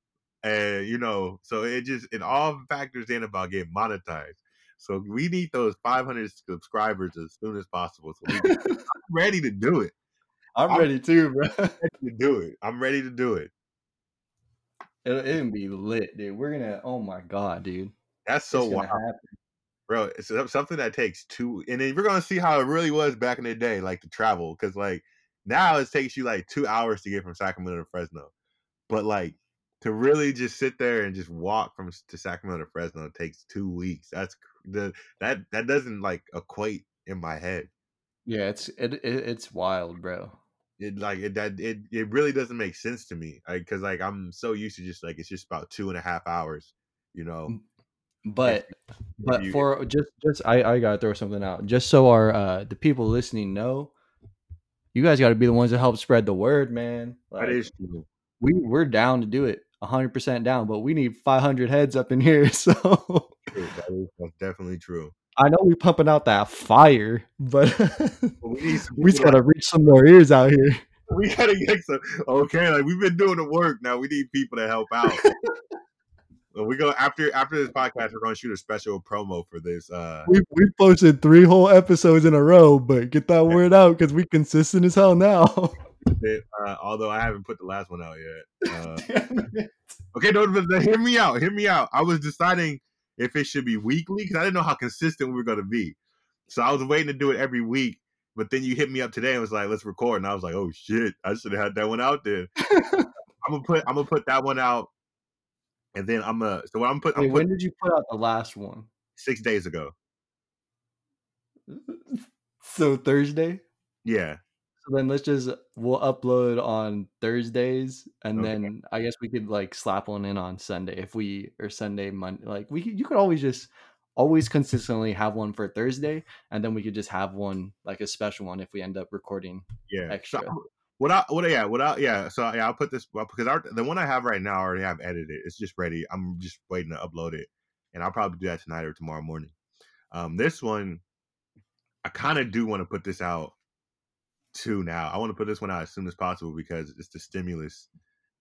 And you know, so it just it all factors in about getting monetized. So we need those 500 subscribers as soon as possible. So we can, I'm ready to do it. I'm I'm- ready too, bro. Ready to do it. I'm ready to do it. It'll, it'll be lit, dude. We're gonna. Oh my god, dude. That's so wild, happen. bro. It's something that takes two, and then we're gonna see how it really was back in the day, like to travel, because like now it takes you like two hours to get from Sacramento to Fresno, but like to really just sit there and just walk from to Sacramento to Fresno takes two weeks. That's the that that doesn't like equate in my head. Yeah, it's it, it it's wild, bro. It like it that it it really doesn't make sense to me, like because like I'm so used to just like it's just about two and a half hours, you know. But but you- for just just I I gotta throw something out just so our uh the people listening know. You guys got to be the ones that help spread the word, man. That Like, is true. we we're down to do it, hundred percent down. But we need five hundred heads up in here, so That is that's definitely true. I know we're pumping out that fire, but we we just gotta reach some more ears out here. we gotta get some. Okay, like we've been doing the work. Now we need people to help out. We go after after this podcast. We're gonna shoot a special promo for this. Uh, We we posted three whole episodes in a row, but get that word out because we consistent as hell now. Bit, uh, although I haven't put the last one out yet. Uh, okay, no, but but hear me out. Hear me out. I was deciding if it should be weekly because I didn't know how consistent we were gonna be. So I was waiting to do it every week, But then you hit me up today and was like, "Let's record," and I was like, "Oh shit, I should have had that one out there." I'm gonna put I'm gonna put that one out, and then I'm gonna. So what I'm put I'm Wait, when did you put out the last one? six days ago. So Thursday. Yeah, So then let's just we'll upload on Thursdays, and Okay. then I guess we could like slap one in on Sunday if we or Sunday Monday. Like we could, you could always just always consistently have one for Thursday, and then we could just have one like a special one if we end up recording. yeah. Extra. So, what I what I- yeah what I yeah so yeah I'll put this well because our, the one I have right now I already have edited. It's just ready. I'm just waiting to upload it, and I'll probably do that tonight or tomorrow morning. Um, this one I kind of do want to put this out too now. I want to put this one out as soon as possible because it's the stimulus,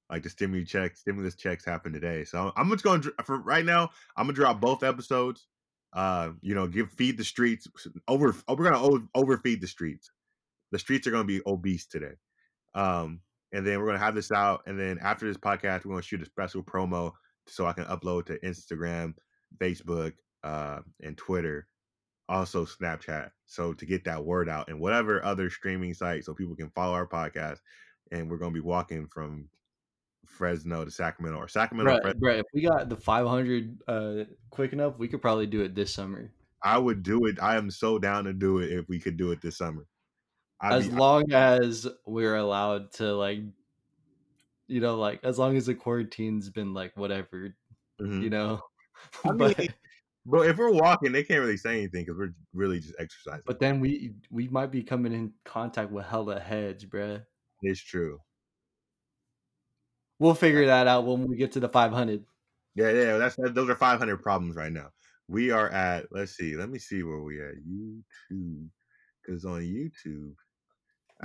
like the stimulus check, stimulus checks happen today. So I'm just going to for right now. I'm gonna drop both episodes. Uh, you know, give feed the streets over. We're gonna over, overfeed the streets. The streets are gonna be obese today. Um, and then we're gonna have this out, and then after this podcast, we're gonna shoot a special promo so I can upload to Instagram, Facebook, uh, and Twitter, also Snapchat. So to get that word out and whatever other streaming site, so people can follow our podcast. And we're gonna be walking from Fresno to Sacramento or Sacramento. Right, Fresno. right. If we got the 500 uh quick enough, we could probably do it this summer. I would do it. I am so down to do it if we could do it this summer. I'd as be- long as we're allowed to like you know like as long as the quarantine's been like whatever Mhm. you know I mean, But if we're walking, they can't really say anything because we're really just exercising. but then we we might be coming in contact with hella heads bruh it's true. we'll figure that out when we get to the 500 Yeah, yeah. That's those are 500 problems right now. We are at. Let's see. Let me see where we at. YouTube, because on YouTube.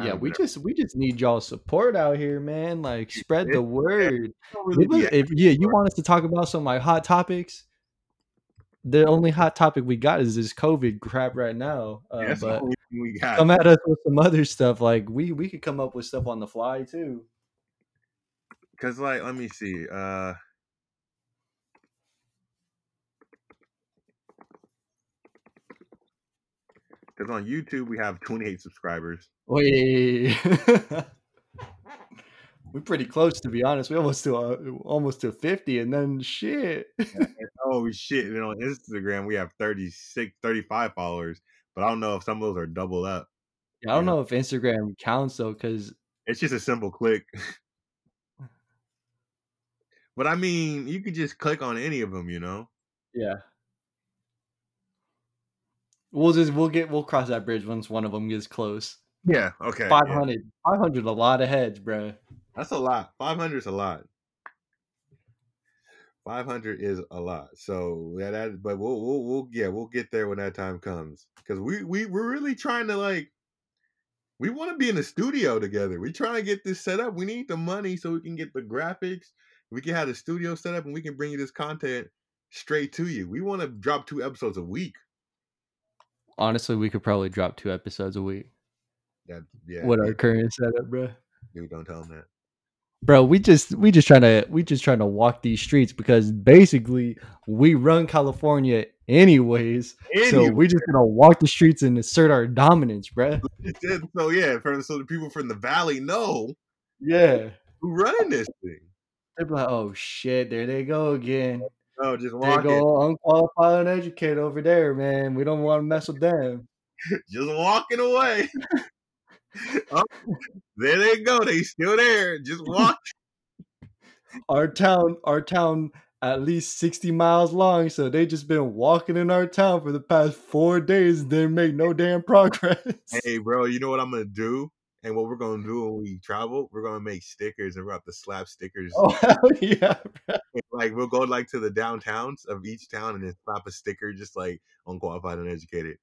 Yeah we just we just need y'all support out here man like spread the word really If, if yeah you want us to talk about some like hot topics the only hot topic we got is this covid crap right now uh, the but we got. come at us with some other stuff. Like we we could come up with stuff on the fly too. Because, like, let me see. Uh, because on YouTube we have 28 subscribers. Wait, we're pretty close to be honest. We almost to uh, almost to fifty, and then shit. Oh shit! And on Instagram we have 36, 35 followers. But I don't know if some of those are double up. I don't Yeah. know if Instagram counts though, because It's just a simple click. but I mean, you could just click on any of them, you know. yeah, we'll just we'll get we'll cross that bridge once one of them gets close. Yeah. Okay. yeah. 500, 500 a lot of heads, bro. That's a lot. 500 is a lot. 500 is a lot. So yeah, that. But we'll we'll we'll yeah we'll get there when that time comes because we we we're really trying to like. We want to be in the studio together. We're trying to get this set up. We need the money so we can get the graphics. We can have the studio set up and we can bring you this content straight to you. We want to drop two episodes a week. Honestly, we could probably drop two episodes a week. That yeah. What our current setup, bro. Dude, don't tell them that. Bro we just we just trying to we just trying to walk these streets because basically we run california anyways. So we just gonna walk the streets and assert our dominance bro so yeah, for, so the people from the valley know yeah. who running this thing. they're like oh shit there they go again. Oh just there walking, go unqualified uneducated over there man. We don't want to mess with them. Just walking away. oh, there they go. They still there. Just walk. our town our town at least 60 miles long so they just been walking in our town for the past four days they make no damn progress hey, bro, you know what I'm gonna do? And what we're gonna do when we travel? We're gonna make stickers and we're gonna to slap stickers. oh hell yeah Like we'll go like to the downtowns of each town and then slap a sticker just like unqualified, uneducated.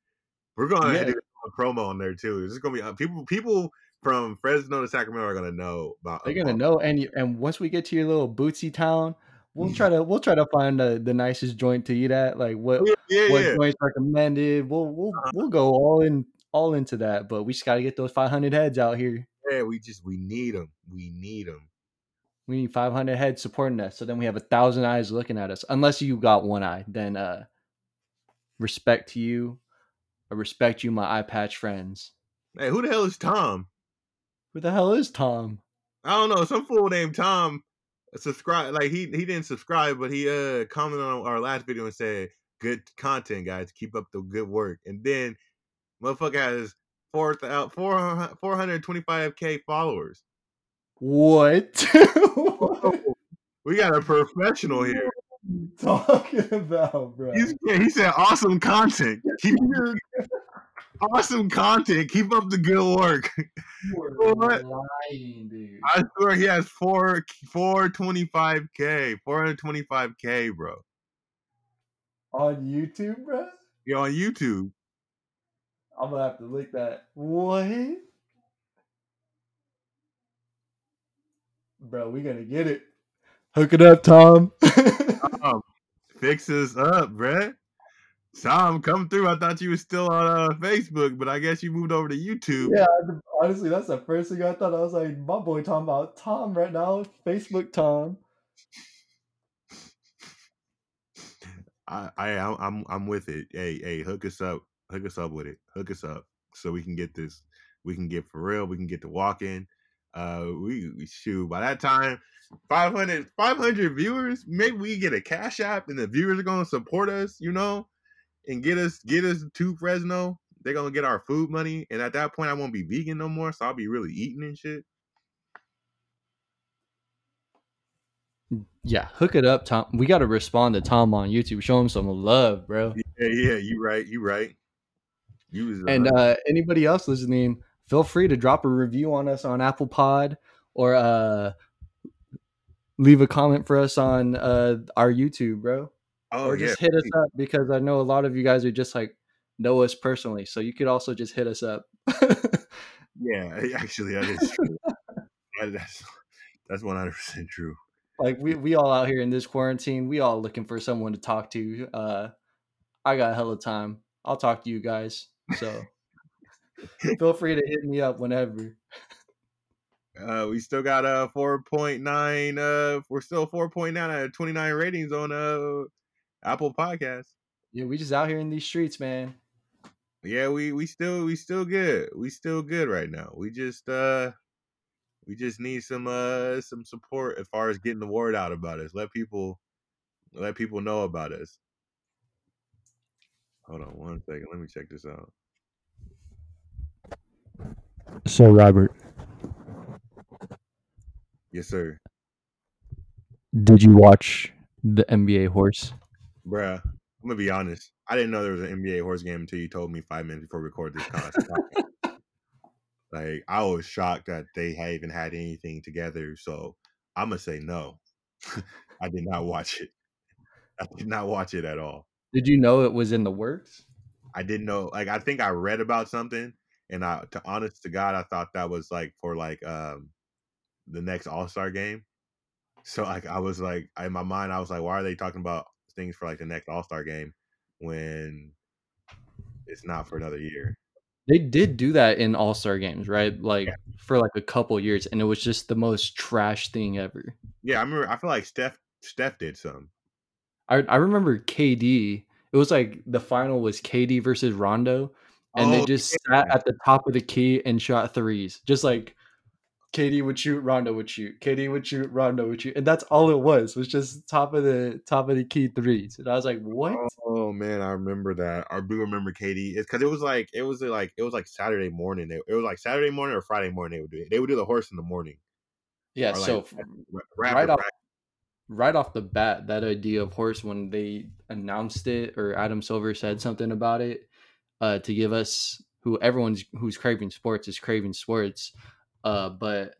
We're gonna Yeah. Promo on there too. This is gonna be uh, people. People from Fresno to Sacramento are gonna know about. They're gonna know, and you, and once we get to your little bootsy town, we'll try to we'll try to find the, the nicest joint to eat at. Like what Yeah, yeah, what yeah. joints recommended. We'll we'll Uh-huh. we'll go all in all into that, but we just got to get those 500 heads out here. Yeah, we just we need them. We need them. We need 500 heads supporting us, so then we have a thousand eyes looking at us. Unless you got one eye, then uh, respect to you. I respect you, my eye patch friends. Hey, who the hell is Tom? Who the hell is Tom? I don't know. Some fool named Tom subscribe. Like he he didn't subscribe, but he uh commented on our last video and said, "Good content, guys. Keep up the good work." And then, motherfucker has four uh, 425k followers. What? what? We got a professional here. talking about, bro? He's, yeah, he said awesome content. Keep awesome content. Keep up the good work. You are lying, dude. I swear he has four four twenty five k, four hundred twenty five k, bro. On YouTube, bro. Yeah, on YouTube. I'm gonna have to look that. What? Bro, we gonna get it. Hook it up, Tom. um, fix us up, bruh. Tom, come through. I thought you was still on uh, Facebook, but I guess you moved over to YouTube. Yeah, honestly, that's the first thing I thought. I was like, my boy talking about Tom right now, Facebook Tom. I, I, I'm, I'm with it. Hey, hey, hook us up, hook us up with it, hook us up, so we can get this, we can get for real, we can get to walking. Uh, we, we shoot by that time, 500, 500 viewers. Maybe we get a cash app, and the viewers are gonna support us. You know and get us get us to Fresno. They're gonna get our food money, and at that point, I won't be vegan no more, so I'll be really eating and shit. Yeah, hook it up, Tom. We got to respond to Tom on YouTube. Show him some love, bro. Yeah, yeah, you right, you right. You was, and uh, anybody else listening, feel free to drop a review on us on Apple Pod or uh, leave a comment for us on uh, our YouTube, bro. Oh, or just yeah. hit us up because I know a lot of you guys are just like know us personally, so you could also just hit us up. yeah, actually, that is true. that's that's one hundred percent true. Like we we all out here in this quarantine, we all looking for someone to talk to. Uh, I got a hella time. I'll talk to you guys. So feel free to hit me up whenever. Uh, we still got a 4.9 uh we're still 4.9 out of 29 ratings on uh Apple Podcast. Yeah, we just out here in these streets, man. Yeah, we we still we still good. We still good right now. We just uh we just need some uh some support as far as getting the word out about us. Let people let people know about us. Hold on one second. Let me check this out. So Robert. Yes, sir. Did you watch the NBA horse? bruh, I'm gonna be honest. I didn't know there was an NBA horse game until you told me five minutes before we recorded this content. like I was shocked that they had even had anything together. So I'm gonna say no. I did not watch it. I did not watch it at all. Did you know it was in the works? I didn't know. Like I think I read about something, and I, to honest to God, I thought that was like for like um the next All Star game. So like I was like in my mind, I was like, why are they talking about things for like the next All Star game when it's not for another year. They did do that in All Star games, right? Like yeah. for like a couple years, and it was just the most trash thing ever. Yeah, I remember. I feel like Steph Steph did some. I I remember KD. It was like the final was KD versus Rondo, and oh, they just yeah. sat at the top of the key and shot threes, just like KD would shoot, Rondo would shoot. KD would shoot, Rondo would shoot, and that's all it was. Was just top of the top of the key threes, and I was like, "What?" Oh man, I remember that. I do remember KD. It's because it was like it was like it was like Saturday morning. It, was like Saturday morning or Friday morning. They would do it. They would do the horse in the morning. Yeah. So right off, right off the bat, that idea of horse when they announced it or Adam Silver said something about it uh, to give us who everyone's who's craving sports is craving sports uh, but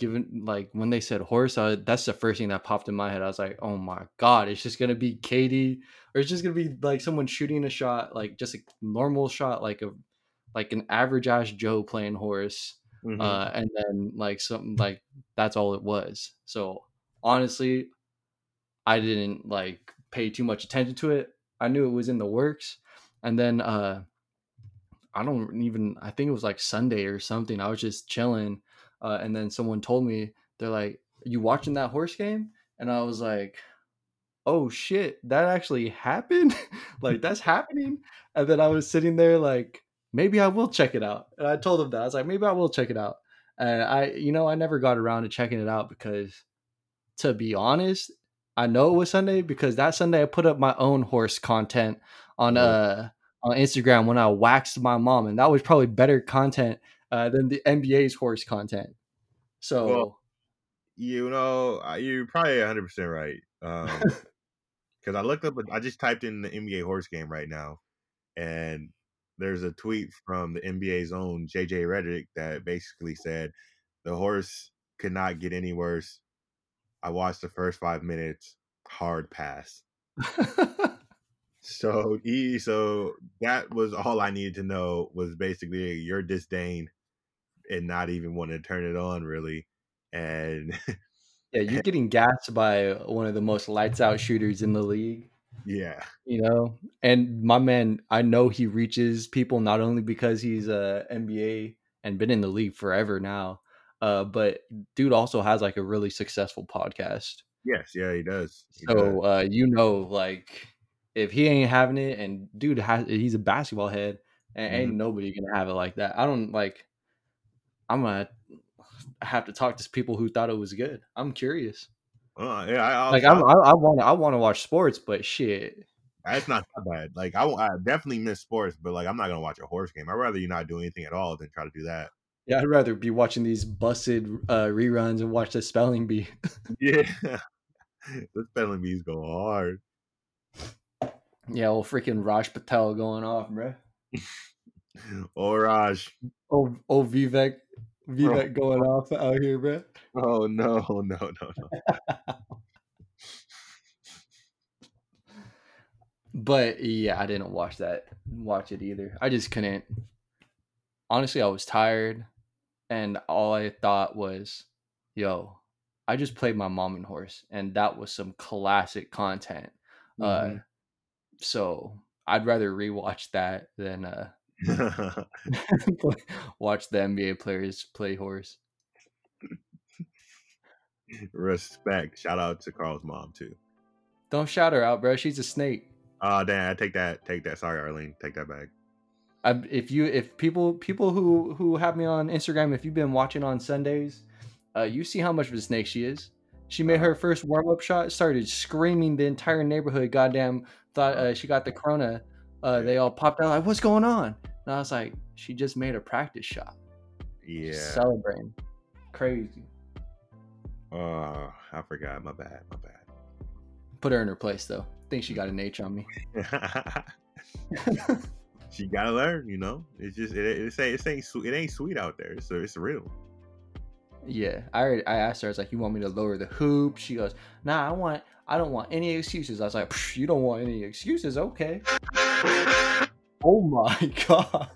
given like when they said horse, uh, that's the first thing that popped in my head. I was like, oh my god, it's just gonna be KD, or it's just gonna be like someone shooting a shot, like just a normal shot, like a like an average ass Joe playing horse, mm-hmm. uh, and then like something like that's all it was. So honestly, I didn't like pay too much attention to it. I knew it was in the works, and then uh I don't even I think it was like Sunday or something. I was just chilling, uh, and then someone told me they're like, "You watching that horse game?" And I was like, "Oh shit, that actually happened! like that's happening!" And then I was sitting there like maybe I will check it out. And I told them that I was like, maybe I will check it out. And I, you know, I never got around to checking it out because, to be honest, I know it was Sunday because that Sunday I put up my own horse content on uh on Instagram when I waxed my mom, and that was probably better content uh, than the NBA's horse content. So Well, You know, you're probably 100 percent right. Um, because I looked up, I just typed in the NBA horse game right now, and there's a tweet from the NBA's own JJ Redick that basically said the horse could not get any worse. I watched the first five minutes, hard pass. So he, so that was all I needed to know was basically your disdain and not even wanting to turn it on really, and yeah, you're getting gassed by one of the most lights out shooters in the league. yeah, you know and my man i know he reaches people not only because he's a nba and been in the league forever now uh but dude also has like a really successful podcast yes, yeah, he does. He does. so uh you know like if he ain't having it and dude has he's a basketball head and ain't Mhm. nobody gonna have it like that i don't like i'm gonna have to talk to people who thought it was good i'm curious Uh, yeah, I, I, like i i want to i want to watch sports but shit That's not that bad. Like I, I definitely miss sports, but like I'm not gonna watch a horse game. I'd rather you not do anything at all than try to do that. Yeah, I'd rather be watching these busted uh, reruns and watch the spelling bee. Yeah, the spelling bees go hard. Yeah, old freaking Raj Patel going off, bro. Oh Raj. Oh, oh Vivek, Vivek going off out here, bro. Oh no, no, no, no. But yeah, I didn't watch that, watch it either. I just couldn't. Honestly, I was tired, and all I thought was, "Yo, I just played my mom and horse, and that was some classic content." Uh, Mhm. So I'd rather rewatch that than uh watch the NBA players play horse. Respect. Shout out to Carl's mom too. Don't shout her out, bro. She's a snake. Oh damn, I take that, take that. Sorry, Arlene, take that back. I, if you if people people who who have me on Instagram, if you've been watching on Sundays, uh, you see how much of a snake she is. She made her first warm up shot, started screaming the entire neighborhood. Goddamn, thought uh, she got the corona. Uh, they all popped out like, "What's going on?" And I was like, "She just made a practice shot, Yeah. celebrating, crazy." Oh, I forgot. My bad. My bad. Put her in her place though. Think she got an H on me. she gotta learn. You know, it's just it, it, ain't it ain't sweet. It ain't sweet out there. So it's real. Yeah, I already, I asked her. I was like, "You want me to lower the hoop?" She goes, "Nah, I want. I don't want any excuses." I was like, "You don't want any excuses? Okay." Oh my god!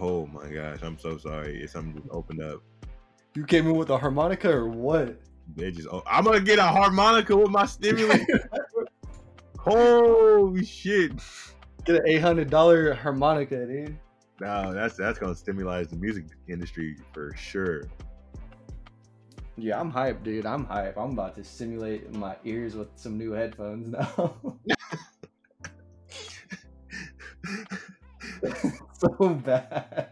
Oh my gosh, I'm so sorry. If something just opened up. You came in with a harmonica or what? They just. Oh, I'm gonna get a harmonica with my stimulus. Holy shit! Get an eight hundred dollar harmonica, dude. No, that's that's gonna stimulate the music industry for sure. Yeah, I'm hyped, dude. I'm hyped. I'm about to stimulate my ears with some new headphones now. so bad.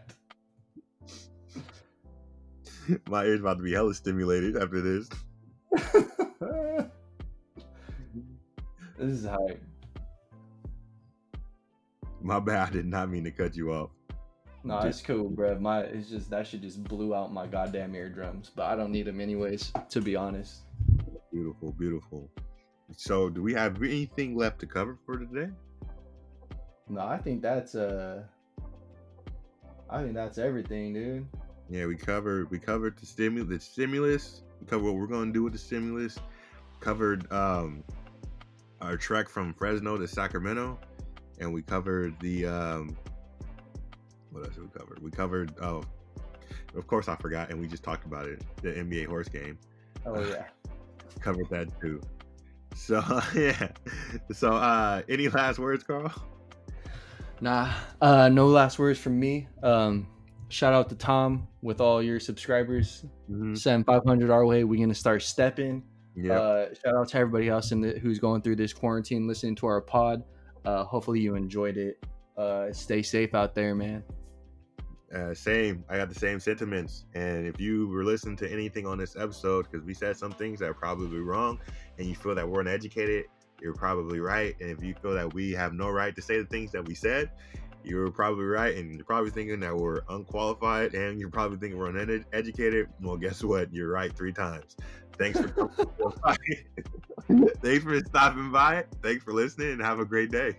my ears about to be hella stimulated after this. this is hype. My bad. I did not mean to cut you off. No, it's cool, bro. My it's just that shit just blew out my goddamn eardrums, but I don't need them anyways. To be honest. Beautiful, beautiful. So, do we have anything left to cover for today? No, I think that's uh, I think that's everything, dude. Yeah, we covered we covered the stimulus, the stimulus. We covered what we're gonna do with the stimulus. Covered um our trek from Fresno to Sacramento, and we covered the um what else did we cover? We covered oh, of course I forgot, and we just talked about it. The NBA horse game Oh yeah. covered that too. So yeah. So uh any last words, Carl? Nah, uh, no last words from me. Um, shout out to Tom with all your subscribers. Mm-hmm. Send 500 our way. We're gonna start stepping. Yeah. Uh, shout out to everybody else in the, who's going through this quarantine, listening to our pod. Uh, hopefully you enjoyed it. Uh, stay safe out there, man. Uh, same. I got the same sentiments. And if you were listening to anything on this episode, because we said some things that are probably wrong, and you feel that we're uneducated, you're probably right. And if you feel that we have no right to say the things that we said, you're probably right. And you're probably thinking that we're unqualified, and you're probably thinking we're uneducated. Well, guess what? You're right three times. Thanks for Thanks for stopping by. Thanks for listening, and have a great day.